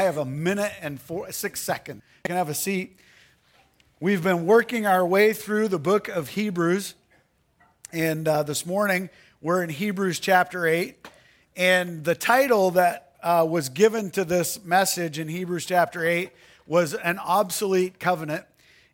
I have a minute and four, six seconds. You can have a seat. We've been working our way through the book of Hebrews, and uh, this morning we're in Hebrews chapter 8. And the title that uh, was given to this message in Hebrews chapter 8 was An Obsolete Covenant.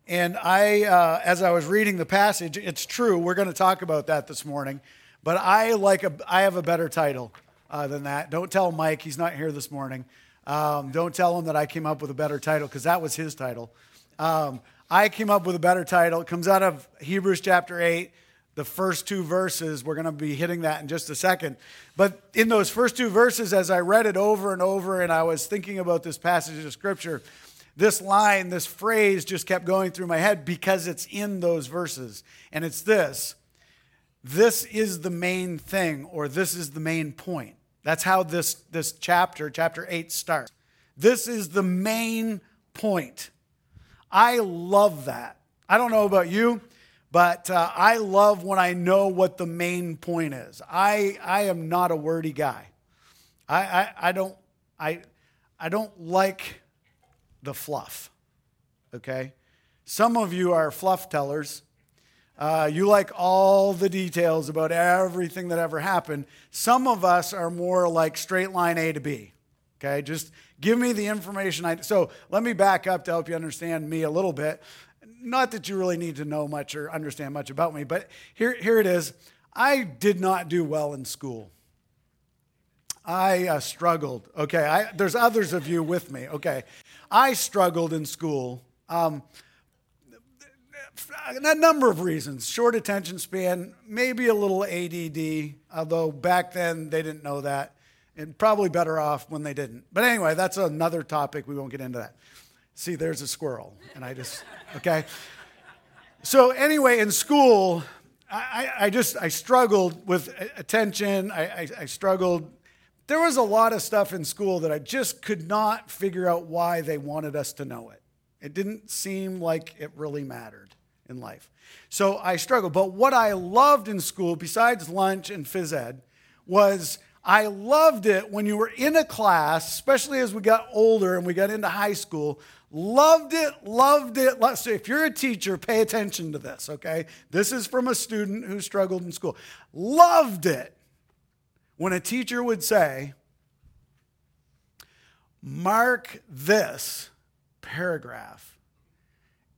And I, uh, as I was reading the passage, it's true, we're going to talk about that this morning, but I, like a, I have a better title uh, than that. Don't tell Mike, he's not here this morning. Um, don't tell him that I came up with a better title because that was his title. Um, I came up with a better title. It comes out of Hebrews chapter 8, the first two verses. We're going to be hitting that in just a second. But in those first two verses, as I read it over and over and I was thinking about this passage of scripture, this line, this phrase just kept going through my head because it's in those verses. And it's this this is the main thing, or this is the main point. That's how this, this chapter, chapter 8, starts. This is the main point. I love that. I don't know about you, but uh, I love when I know what the main point is. I, I am not a wordy guy. I, I, I, don't, I, I don't like the fluff, okay? Some of you are fluff tellers. Uh, you like all the details about everything that ever happened. Some of us are more like straight line A to B. Okay, just give me the information. I, so let me back up to help you understand me a little bit. Not that you really need to know much or understand much about me, but here, here it is. I did not do well in school. I uh, struggled. Okay, I, there's others of you with me. Okay, I struggled in school. Um, a number of reasons short attention span, maybe a little ADD, although back then they didn't know that, and probably better off when they didn't. But anyway, that's another topic. We won't get into that. See, there's a squirrel, and I just, okay. So, anyway, in school, I, I just I struggled with attention. I, I, I struggled. There was a lot of stuff in school that I just could not figure out why they wanted us to know it. It didn't seem like it really mattered in life. So I struggled. But what I loved in school, besides lunch and phys ed, was I loved it when you were in a class, especially as we got older and we got into high school. Loved it, loved it. So if you're a teacher, pay attention to this, okay? This is from a student who struggled in school. Loved it when a teacher would say, Mark this paragraph.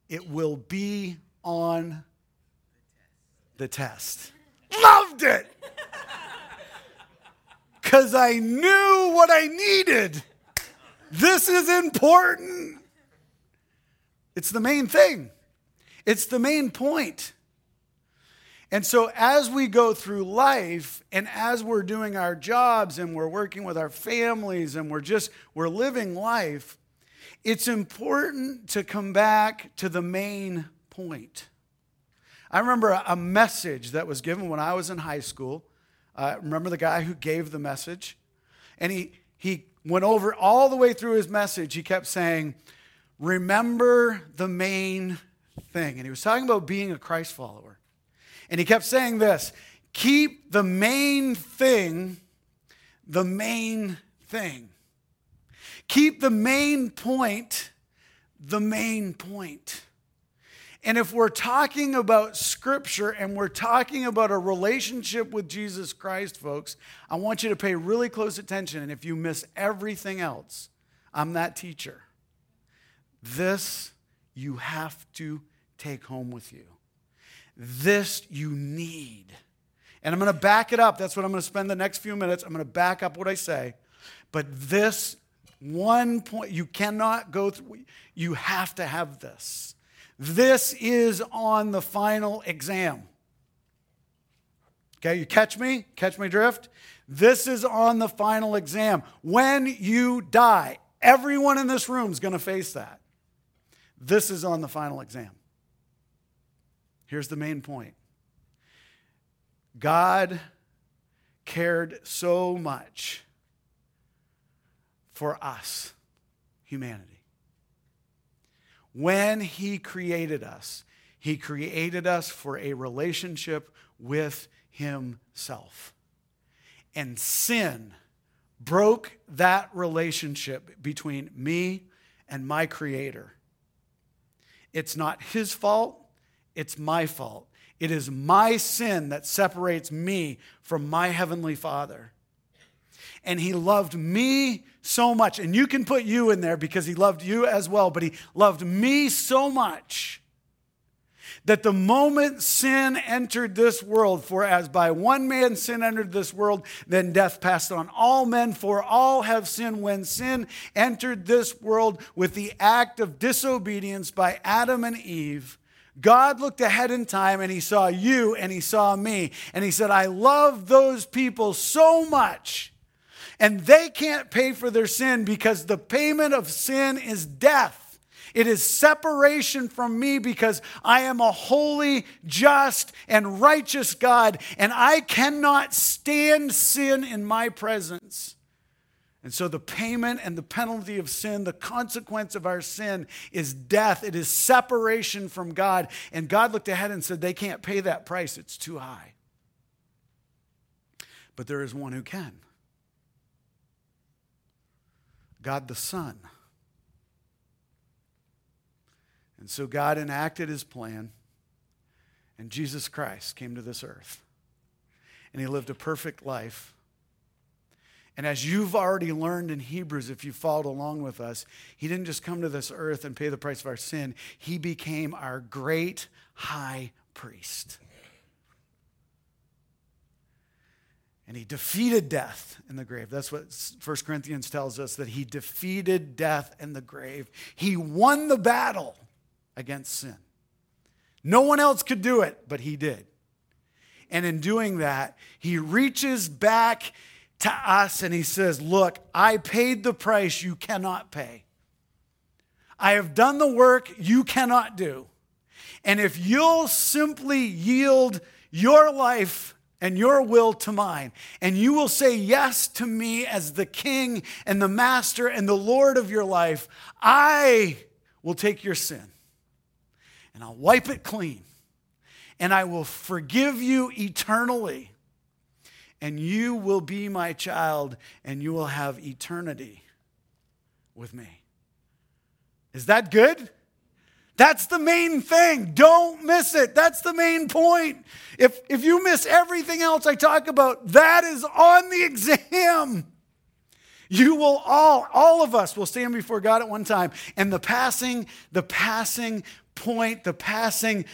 It will be on the test. Loved it! Because I knew what I needed. This is important. It's the main thing, it's the main point. And so, as we go through life and as we're doing our jobs and we're working with our families and we're just, we're living life, it's important to come back to the main point. I remember a message that was given when I was in high school. Uh, remember the guy who gave the message? And he, he went over all the way through his message. He kept saying, Remember the main thing. And he was talking about being a Christ follower. And he kept saying this keep the main thing the main thing. Keep the main point the main point. And if we're talking about scripture and we're talking about a relationship with Jesus Christ, folks, I want you to pay really close attention. And if you miss everything else, I'm that teacher. This you have to take home with you. This you need. And I'm going to back it up. That's what I'm going to spend the next few minutes. I'm going to back up what I say. But this one point, you cannot go through, you have to have this. This is on the final exam. Okay, you catch me? Catch me drift? This is on the final exam. When you die, everyone in this room is going to face that. This is on the final exam. Here's the main point God cared so much for us, humanity. When He created us, He created us for a relationship with Himself. And sin broke that relationship between me and my Creator. It's not His fault, it's my fault. It is my sin that separates me from my Heavenly Father. And He loved me so much. And you can put you in there because He loved you as well, but He loved me so much that the moment sin entered this world, for as by one man sin entered this world, then death passed on all men, for all have sinned. When sin entered this world with the act of disobedience by Adam and Eve, God looked ahead in time and he saw you and he saw me. And he said, I love those people so much. And they can't pay for their sin because the payment of sin is death. It is separation from me because I am a holy, just, and righteous God, and I cannot stand sin in my presence. And so, the payment and the penalty of sin, the consequence of our sin is death. It is separation from God. And God looked ahead and said, They can't pay that price, it's too high. But there is one who can God the Son. And so, God enacted his plan, and Jesus Christ came to this earth. And he lived a perfect life and as you've already learned in Hebrews, if you followed along with us, he didn't just come to this earth and pay the price of our sin, he became our great high priest. And he defeated death in the grave. That's what 1 Corinthians tells us that he defeated death in the grave. He won the battle against sin. No one else could do it, but he did. And in doing that, he reaches back to us and he says, Look, I paid the price you cannot pay. I have done the work you cannot do. And if you'll simply yield your life and your will to mine, and you will say yes to me as the king and the master and the Lord of your life, I will take your sin and I'll wipe it clean and I will forgive you eternally and you will be my child, and you will have eternity with me. Is that good? That's the main thing. Don't miss it. That's the main point. If, if you miss everything else I talk about, that is on the exam. You will all, all of us will stand before God at one time. And the passing, the passing point, the passing,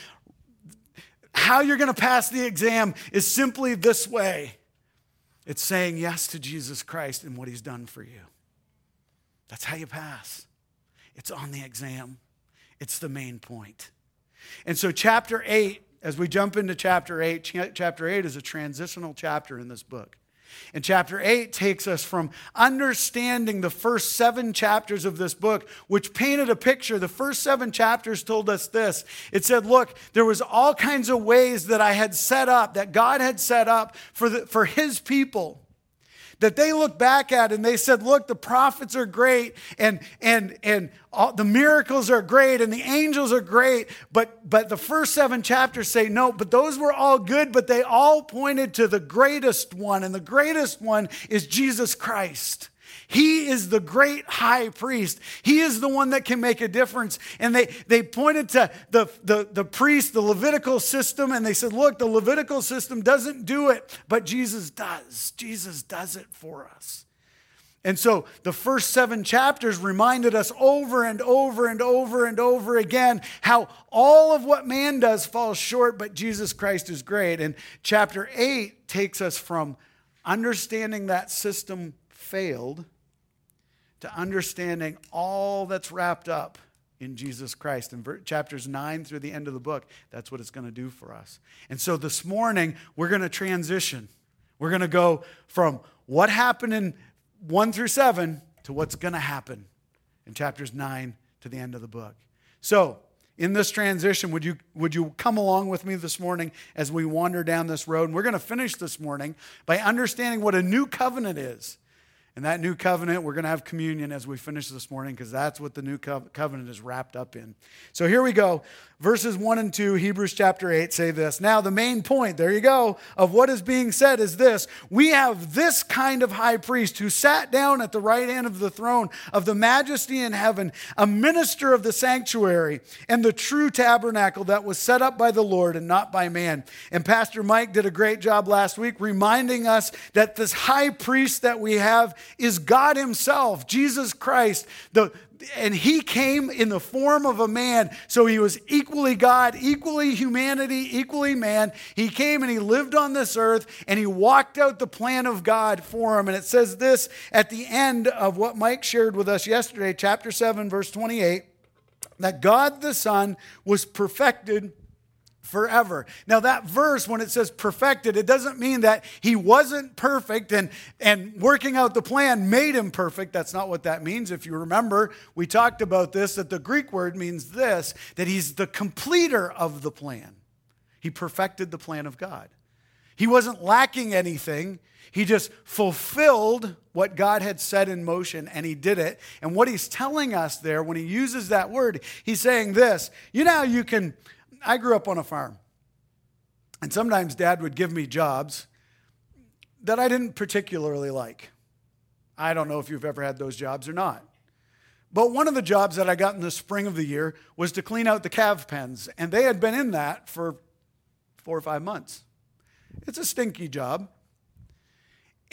how you're going to pass the exam is simply this way it's saying yes to Jesus Christ and what he's done for you. That's how you pass. It's on the exam, it's the main point. And so, chapter 8, as we jump into chapter 8, chapter 8 is a transitional chapter in this book. And chapter 8 takes us from understanding the first seven chapters of this book, which painted a picture. The first seven chapters told us this it said, Look, there was all kinds of ways that I had set up, that God had set up for, the, for his people that they look back at and they said, look, the prophets are great and and and all, the miracles are great and the angels are great, but but the first seven chapters say no, but those were all good, but they all pointed to the greatest one, and the greatest one is Jesus Christ. He is the great high priest. He is the one that can make a difference. And they, they pointed to the, the, the priest, the Levitical system, and they said, look, the Levitical system doesn't do it, but Jesus does. Jesus does it for us. And so the first seven chapters reminded us over and over and over and over again how all of what man does falls short, but Jesus Christ is great. And chapter eight takes us from understanding that system failed to understanding all that's wrapped up in Jesus Christ. In chapters 9 through the end of the book, that's what it's going to do for us. And so this morning, we're going to transition. We're going to go from what happened in 1 through 7 to what's going to happen in chapters 9 to the end of the book. So, in this transition, would you, would you come along with me this morning as we wander down this road? And we're going to finish this morning by understanding what a new covenant is And that new covenant, we're going to have communion as we finish this morning because that's what the new covenant is wrapped up in. So here we go. Verses 1 and 2, Hebrews chapter 8 say this. Now, the main point, there you go, of what is being said is this We have this kind of high priest who sat down at the right hand of the throne of the majesty in heaven, a minister of the sanctuary and the true tabernacle that was set up by the Lord and not by man. And Pastor Mike did a great job last week reminding us that this high priest that we have is God Himself, Jesus Christ, the, and he came in the form of a man. So he was equally God, equally humanity, equally man. He came and he lived on this earth and he walked out the plan of God for him. And it says this at the end of what Mike shared with us yesterday, chapter 7, verse 28, that God the Son was perfected forever. Now, that verse, when it says perfected, it doesn't mean that he wasn't perfect and, and working out the plan made him perfect. That's not what that means. If you remember, we talked about this, that the Greek word means this that he's the completer of the plan. He perfected the plan of God. He wasn't lacking anything. He just fulfilled what God had set in motion and he did it. And what he's telling us there when he uses that word, he's saying this you know, you can I grew up on a farm. And sometimes dad would give me jobs that I didn't particularly like. I don't know if you've ever had those jobs or not. But one of the jobs that I got in the spring of the year was to clean out the calf pens, and they had been in that for four or five months. It's a stinky job.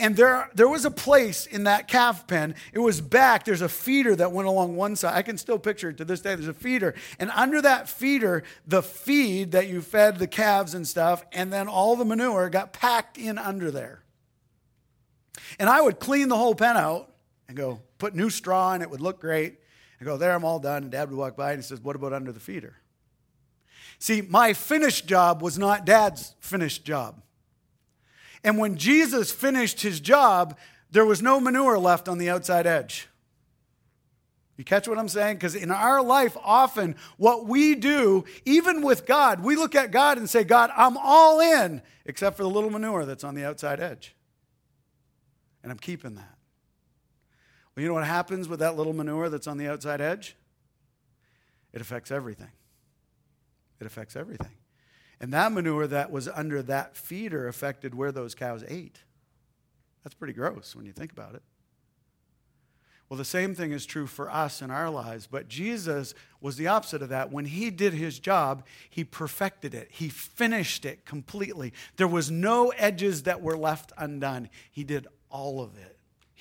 And there, there was a place in that calf pen. It was back. There's a feeder that went along one side. I can still picture it to this day. There's a feeder. And under that feeder, the feed that you fed the calves and stuff, and then all the manure got packed in under there. And I would clean the whole pen out and go, put new straw in. It would look great. And go, there, I'm all done. And dad would walk by and he says, What about under the feeder? See, my finished job was not dad's finished job. And when Jesus finished his job, there was no manure left on the outside edge. You catch what I'm saying? Because in our life, often what we do, even with God, we look at God and say, God, I'm all in, except for the little manure that's on the outside edge. And I'm keeping that. Well, you know what happens with that little manure that's on the outside edge? It affects everything. It affects everything. And that manure that was under that feeder affected where those cows ate. That's pretty gross when you think about it. Well, the same thing is true for us in our lives, but Jesus was the opposite of that. When he did his job, he perfected it, he finished it completely. There was no edges that were left undone. He did all of it.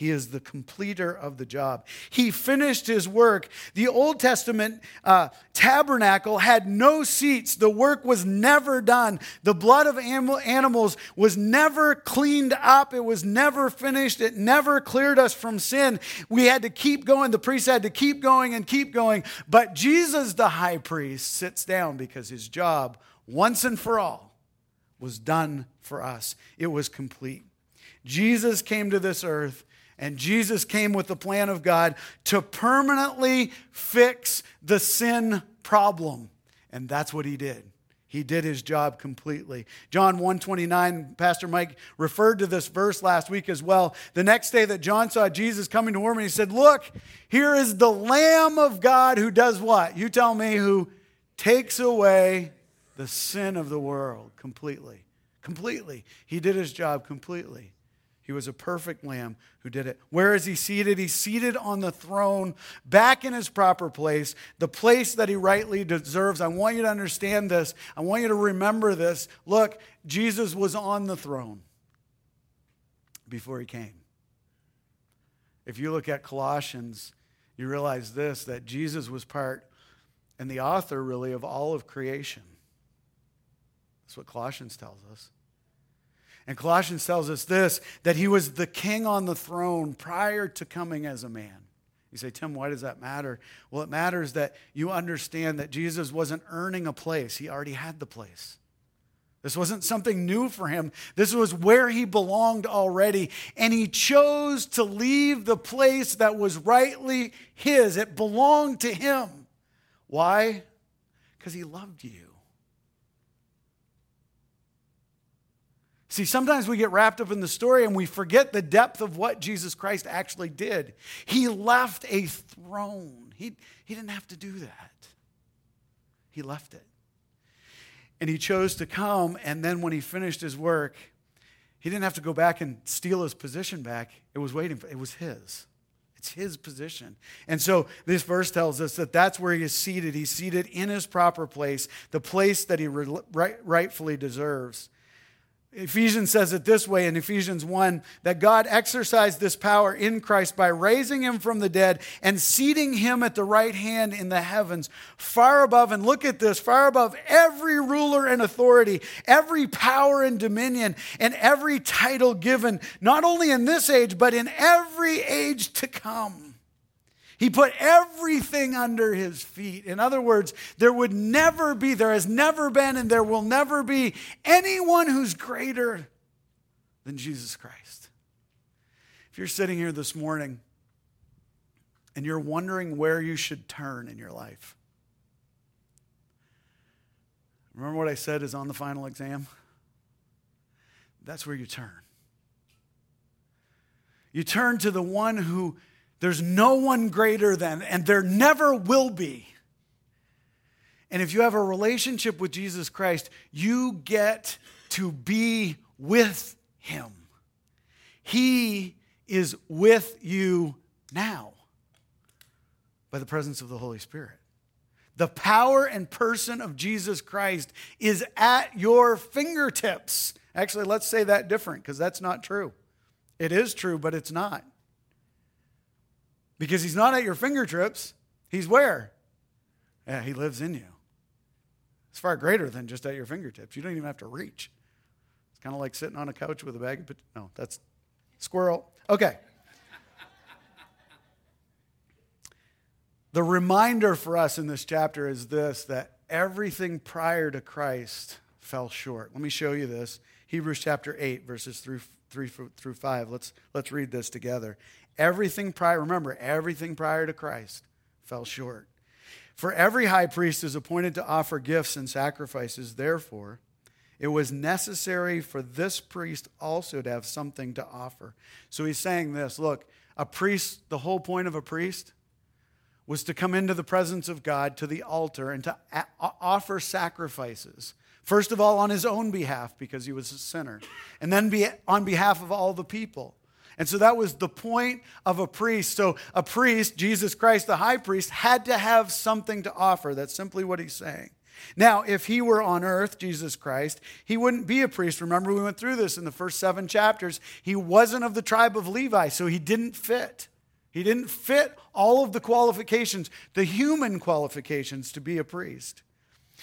He is the completer of the job. He finished his work. The Old Testament uh, tabernacle had no seats. The work was never done. The blood of animals was never cleaned up. It was never finished. It never cleared us from sin. We had to keep going. The priest had to keep going and keep going. But Jesus, the high priest, sits down because his job, once and for all, was done for us. It was complete. Jesus came to this earth and Jesus came with the plan of God to permanently fix the sin problem. And that's what he did. He did his job completely. John 129, Pastor Mike referred to this verse last week as well. The next day that John saw Jesus coming to him, and he said, Look, here is the Lamb of God who does what? You tell me, who takes away the sin of the world completely. Completely. He did his job completely. He was a perfect lamb who did it. Where is he seated? He's seated on the throne, back in his proper place, the place that he rightly deserves. I want you to understand this. I want you to remember this. Look, Jesus was on the throne before he came. If you look at Colossians, you realize this that Jesus was part and the author, really, of all of creation. That's what Colossians tells us. And Colossians tells us this that he was the king on the throne prior to coming as a man. You say, Tim, why does that matter? Well, it matters that you understand that Jesus wasn't earning a place, he already had the place. This wasn't something new for him. This was where he belonged already. And he chose to leave the place that was rightly his. It belonged to him. Why? Because he loved you. See, sometimes we get wrapped up in the story and we forget the depth of what Jesus Christ actually did. He left a throne, he, he didn't have to do that. He left it. And he chose to come, and then when he finished his work, he didn't have to go back and steal his position back. It was waiting for it was his. It's his position. And so this verse tells us that that's where he is seated. He's seated in his proper place, the place that he right, rightfully deserves. Ephesians says it this way in Ephesians 1 that God exercised this power in Christ by raising him from the dead and seating him at the right hand in the heavens, far above, and look at this, far above every ruler and authority, every power and dominion, and every title given, not only in this age, but in every age to come. He put everything under his feet. In other words, there would never be, there has never been, and there will never be anyone who's greater than Jesus Christ. If you're sitting here this morning and you're wondering where you should turn in your life, remember what I said is on the final exam? That's where you turn. You turn to the one who there's no one greater than, and there never will be. And if you have a relationship with Jesus Christ, you get to be with him. He is with you now by the presence of the Holy Spirit. The power and person of Jesus Christ is at your fingertips. Actually, let's say that different because that's not true. It is true, but it's not. Because he's not at your fingertips. He's where? Yeah, he lives in you. It's far greater than just at your fingertips. You don't even have to reach. It's kind of like sitting on a couch with a bag of pot- no, that's squirrel. Okay. the reminder for us in this chapter is this that everything prior to Christ fell short. Let me show you this. Hebrews chapter 8 verses 3 3 through 5. Let's let's read this together. Everything prior, remember, everything prior to Christ fell short. For every high priest is appointed to offer gifts and sacrifices. Therefore, it was necessary for this priest also to have something to offer. So he's saying this look, a priest, the whole point of a priest was to come into the presence of God to the altar and to a- offer sacrifices. First of all, on his own behalf, because he was a sinner, and then be on behalf of all the people. And so that was the point of a priest. So a priest, Jesus Christ, the high priest, had to have something to offer. That's simply what he's saying. Now, if he were on earth, Jesus Christ, he wouldn't be a priest. Remember, we went through this in the first seven chapters. He wasn't of the tribe of Levi, so he didn't fit. He didn't fit all of the qualifications, the human qualifications to be a priest.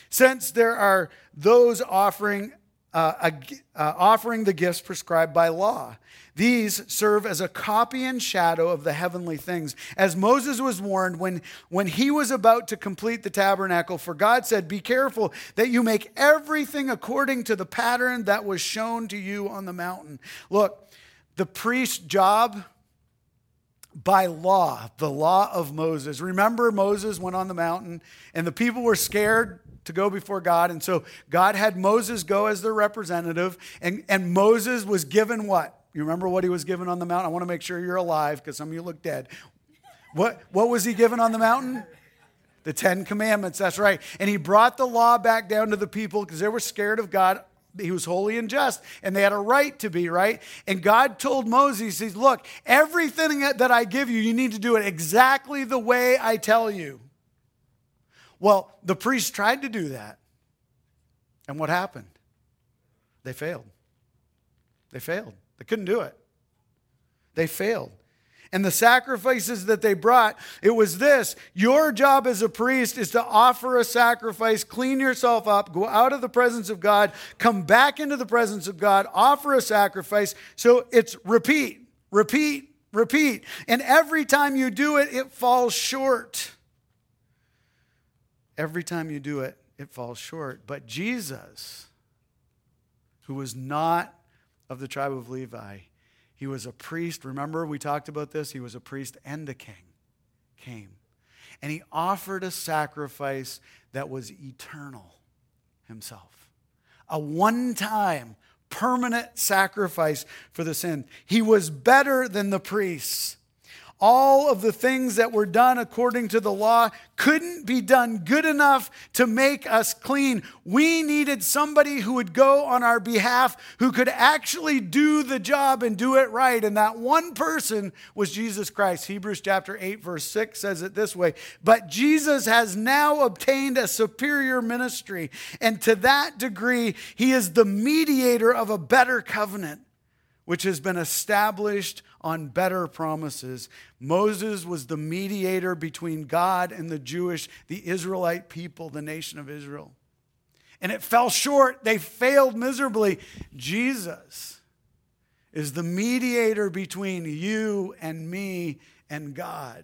Since there are those offering, uh, uh, offering the gifts prescribed by law, these serve as a copy and shadow of the heavenly things. As Moses was warned when, when he was about to complete the tabernacle, for God said, Be careful that you make everything according to the pattern that was shown to you on the mountain. Look, the priest's job by law, the law of Moses. Remember, Moses went on the mountain and the people were scared to go before God. And so God had Moses go as their representative. And, and Moses was given what? You remember what he was given on the mountain? I want to make sure you're alive because some of you look dead. What, what was he given on the mountain? The Ten Commandments, that's right. And he brought the law back down to the people because they were scared of God. He was holy and just, and they had a right to be, right? And God told Moses, He says, Look, everything that I give you, you need to do it exactly the way I tell you. Well, the priests tried to do that. And what happened? They failed. They failed. They couldn't do it. They failed. And the sacrifices that they brought, it was this your job as a priest is to offer a sacrifice, clean yourself up, go out of the presence of God, come back into the presence of God, offer a sacrifice. So it's repeat, repeat, repeat. And every time you do it, it falls short. Every time you do it, it falls short. But Jesus, who was not of the tribe of Levi. He was a priest. Remember, we talked about this? He was a priest and a king. Came. And he offered a sacrifice that was eternal himself. A one time, permanent sacrifice for the sin. He was better than the priests all of the things that were done according to the law couldn't be done good enough to make us clean. We needed somebody who would go on our behalf, who could actually do the job and do it right. And that one person was Jesus Christ. Hebrews chapter 8, verse 6 says it this way But Jesus has now obtained a superior ministry, and to that degree, he is the mediator of a better covenant which has been established on better promises. Moses was the mediator between God and the Jewish, the Israelite people, the nation of Israel. And it fell short. They failed miserably. Jesus is the mediator between you and me and God.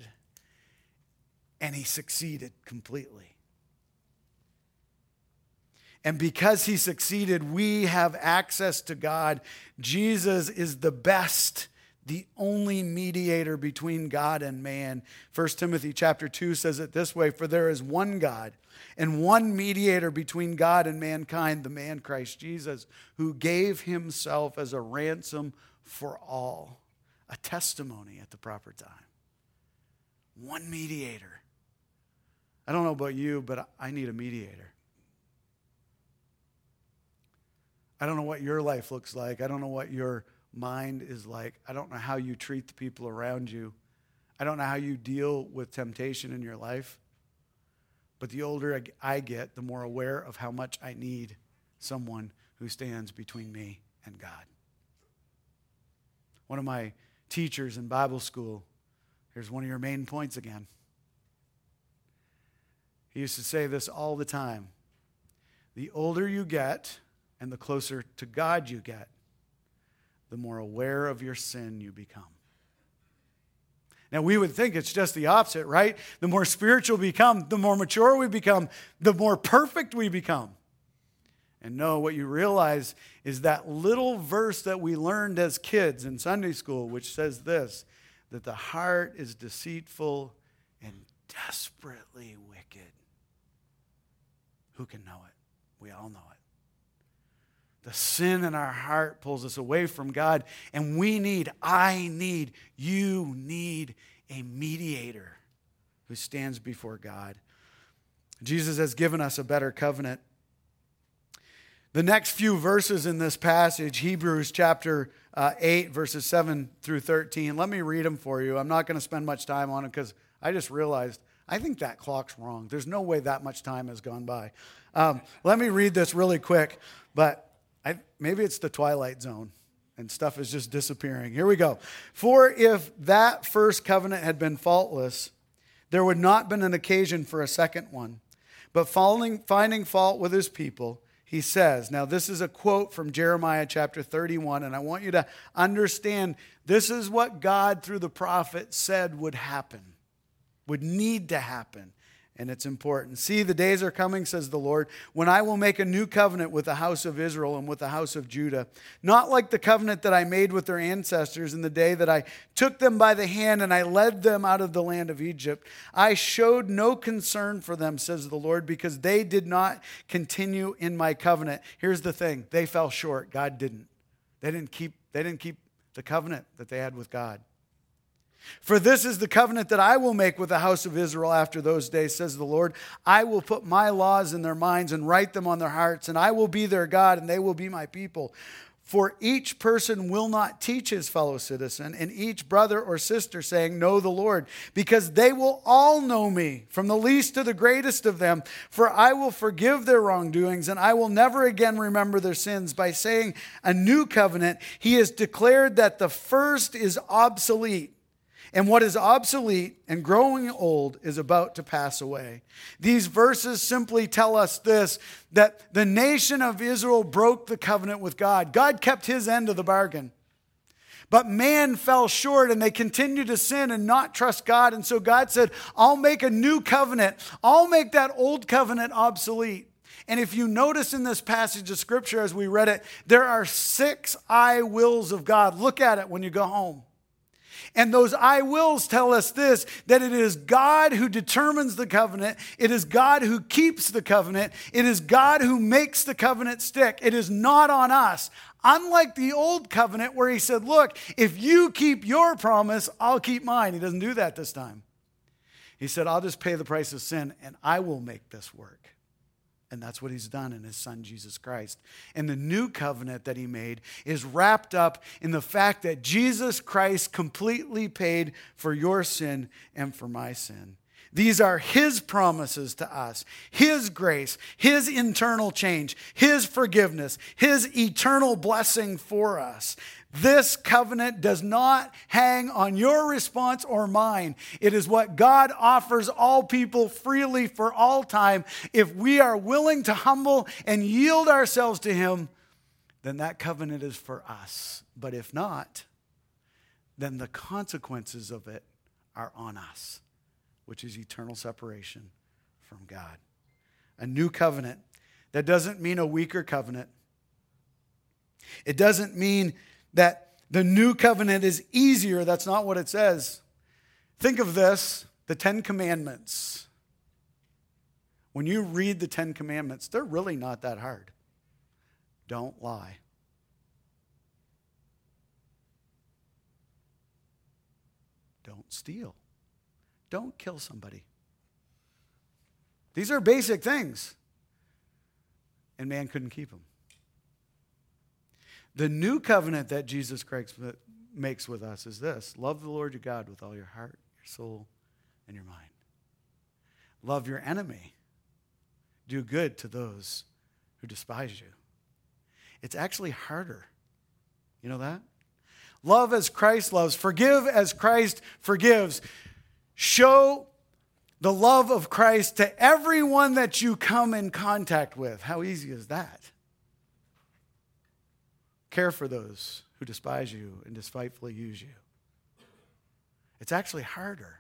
And he succeeded completely. And because he succeeded, we have access to God. Jesus is the best, the only mediator between God and man. 1 Timothy chapter 2 says it this way For there is one God and one mediator between God and mankind, the man Christ Jesus, who gave himself as a ransom for all, a testimony at the proper time. One mediator. I don't know about you, but I need a mediator. I don't know what your life looks like. I don't know what your mind is like. I don't know how you treat the people around you. I don't know how you deal with temptation in your life. But the older I get, the more aware of how much I need someone who stands between me and God. One of my teachers in Bible school, here's one of your main points again. He used to say this all the time The older you get, and the closer to God you get, the more aware of your sin you become. Now, we would think it's just the opposite, right? The more spiritual we become, the more mature we become, the more perfect we become. And no, what you realize is that little verse that we learned as kids in Sunday school, which says this that the heart is deceitful and desperately wicked. Who can know it? We all know it. The sin in our heart pulls us away from God, and we need, I need, you need a mediator who stands before God. Jesus has given us a better covenant. The next few verses in this passage, Hebrews chapter uh, 8, verses 7 through 13, let me read them for you. I'm not going to spend much time on it because I just realized I think that clock's wrong. There's no way that much time has gone by. Um, let me read this really quick. But I, maybe it's the twilight zone and stuff is just disappearing. Here we go. For if that first covenant had been faultless, there would not have been an occasion for a second one. But falling, finding fault with his people, he says, now this is a quote from Jeremiah chapter 31, and I want you to understand this is what God through the prophet said would happen, would need to happen and it's important. See, the days are coming, says the Lord, when I will make a new covenant with the house of Israel and with the house of Judah. Not like the covenant that I made with their ancestors in the day that I took them by the hand and I led them out of the land of Egypt. I showed no concern for them, says the Lord, because they did not continue in my covenant. Here's the thing they fell short. God didn't. They didn't keep, they didn't keep the covenant that they had with God. For this is the covenant that I will make with the house of Israel after those days, says the Lord. I will put my laws in their minds and write them on their hearts, and I will be their God, and they will be my people. For each person will not teach his fellow citizen, and each brother or sister saying, Know the Lord, because they will all know me, from the least to the greatest of them. For I will forgive their wrongdoings, and I will never again remember their sins. By saying a new covenant, he has declared that the first is obsolete and what is obsolete and growing old is about to pass away. These verses simply tell us this that the nation of Israel broke the covenant with God. God kept his end of the bargain. But man fell short and they continued to sin and not trust God. And so God said, I'll make a new covenant. I'll make that old covenant obsolete. And if you notice in this passage of scripture as we read it, there are six I wills of God. Look at it when you go home. And those I wills tell us this that it is God who determines the covenant, it is God who keeps the covenant, it is God who makes the covenant stick. It is not on us. Unlike the old covenant where he said, Look, if you keep your promise, I'll keep mine. He doesn't do that this time. He said, I'll just pay the price of sin and I will make this work. And that's what he's done in his son, Jesus Christ. And the new covenant that he made is wrapped up in the fact that Jesus Christ completely paid for your sin and for my sin. These are His promises to us, His grace, His internal change, His forgiveness, His eternal blessing for us. This covenant does not hang on your response or mine. It is what God offers all people freely for all time. If we are willing to humble and yield ourselves to Him, then that covenant is for us. But if not, then the consequences of it are on us, which is eternal separation from God. A new covenant. That doesn't mean a weaker covenant. It doesn't mean that the new covenant is easier. That's not what it says. Think of this the Ten Commandments. When you read the Ten Commandments, they're really not that hard. Don't lie. Don't steal. Don't kill somebody. These are basic things. And man couldn't keep them. The new covenant that Jesus Christ makes with us is this love the Lord your God with all your heart, your soul, and your mind. Love your enemy. Do good to those who despise you. It's actually harder. You know that? Love as Christ loves, forgive as Christ forgives. Show the love of Christ to everyone that you come in contact with. How easy is that? Care for those who despise you and despitefully use you. It's actually harder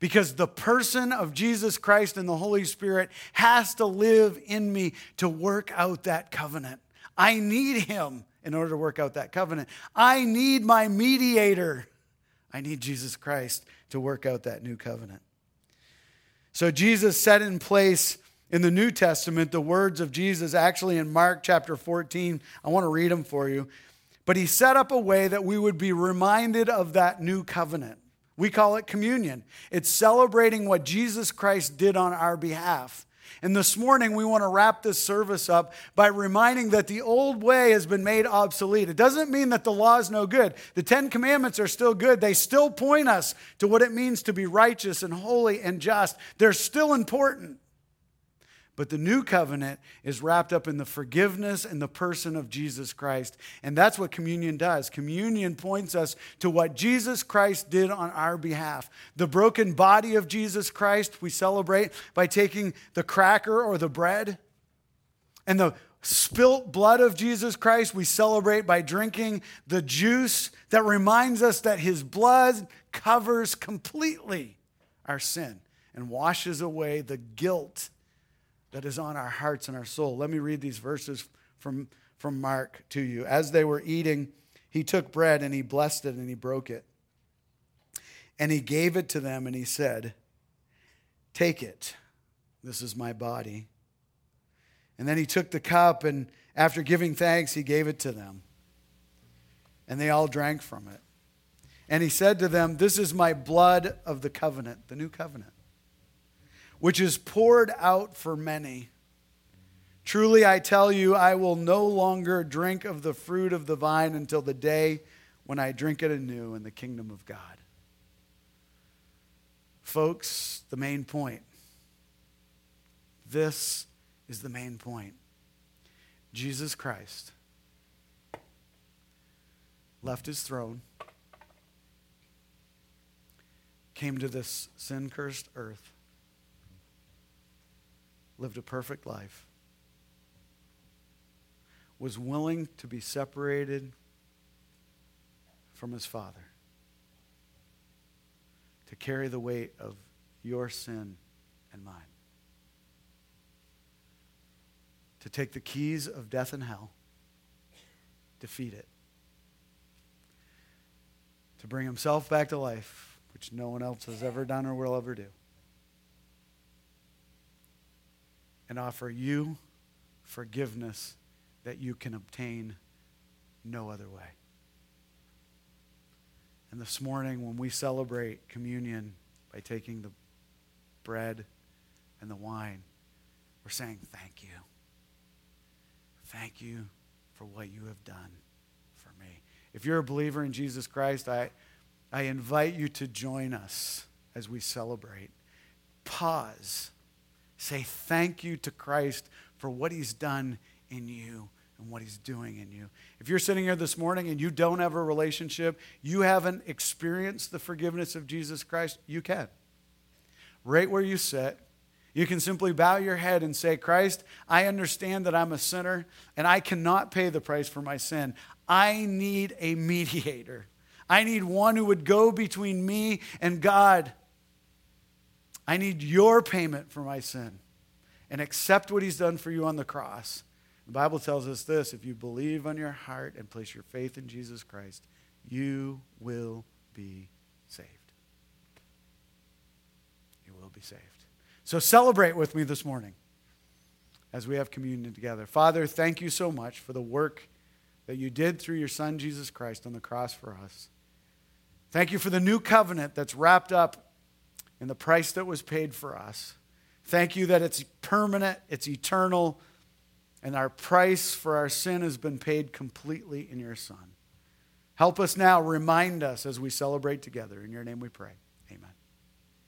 because the person of Jesus Christ and the Holy Spirit has to live in me to work out that covenant. I need him in order to work out that covenant. I need my mediator. I need Jesus Christ to work out that new covenant. So Jesus set in place in the New Testament, the words of Jesus, actually in Mark chapter 14, I want to read them for you. But he set up a way that we would be reminded of that new covenant. We call it communion. It's celebrating what Jesus Christ did on our behalf. And this morning, we want to wrap this service up by reminding that the old way has been made obsolete. It doesn't mean that the law is no good. The Ten Commandments are still good. They still point us to what it means to be righteous and holy and just. They're still important. But the new covenant is wrapped up in the forgiveness and the person of Jesus Christ. And that's what communion does. Communion points us to what Jesus Christ did on our behalf. The broken body of Jesus Christ we celebrate by taking the cracker or the bread. And the spilt blood of Jesus Christ we celebrate by drinking the juice that reminds us that his blood covers completely our sin and washes away the guilt that is on our hearts and our soul. Let me read these verses from, from Mark to you. As they were eating, he took bread and he blessed it and he broke it. And he gave it to them and he said, Take it. This is my body. And then he took the cup and after giving thanks, he gave it to them. And they all drank from it. And he said to them, This is my blood of the covenant, the new covenant which is poured out for many. Truly, I tell you, I will no longer drink of the fruit of the vine until the day when I drink it anew in the kingdom of God. Folks, the main point. This is the main point. Jesus Christ left his throne, came to this sin cursed earth lived a perfect life, was willing to be separated from his Father, to carry the weight of your sin and mine, to take the keys of death and hell, defeat it, to bring himself back to life, which no one else has ever done or will ever do, and offer you forgiveness that you can obtain no other way. And this morning, when we celebrate communion by taking the bread and the wine, we're saying, Thank you. Thank you for what you have done for me. If you're a believer in Jesus Christ, I, I invite you to join us as we celebrate. Pause. Say thank you to Christ for what he's done in you and what he's doing in you. If you're sitting here this morning and you don't have a relationship, you haven't experienced the forgiveness of Jesus Christ, you can. Right where you sit, you can simply bow your head and say, Christ, I understand that I'm a sinner and I cannot pay the price for my sin. I need a mediator. I need one who would go between me and God. I need your payment for my sin and accept what he's done for you on the cross. The Bible tells us this if you believe on your heart and place your faith in Jesus Christ, you will be saved. You will be saved. So celebrate with me this morning as we have communion together. Father, thank you so much for the work that you did through your Son, Jesus Christ, on the cross for us. Thank you for the new covenant that's wrapped up in the price that was paid for us. Thank you that it's permanent, it's eternal, and our price for our sin has been paid completely in your Son. Help us now, remind us as we celebrate together. In your name we pray.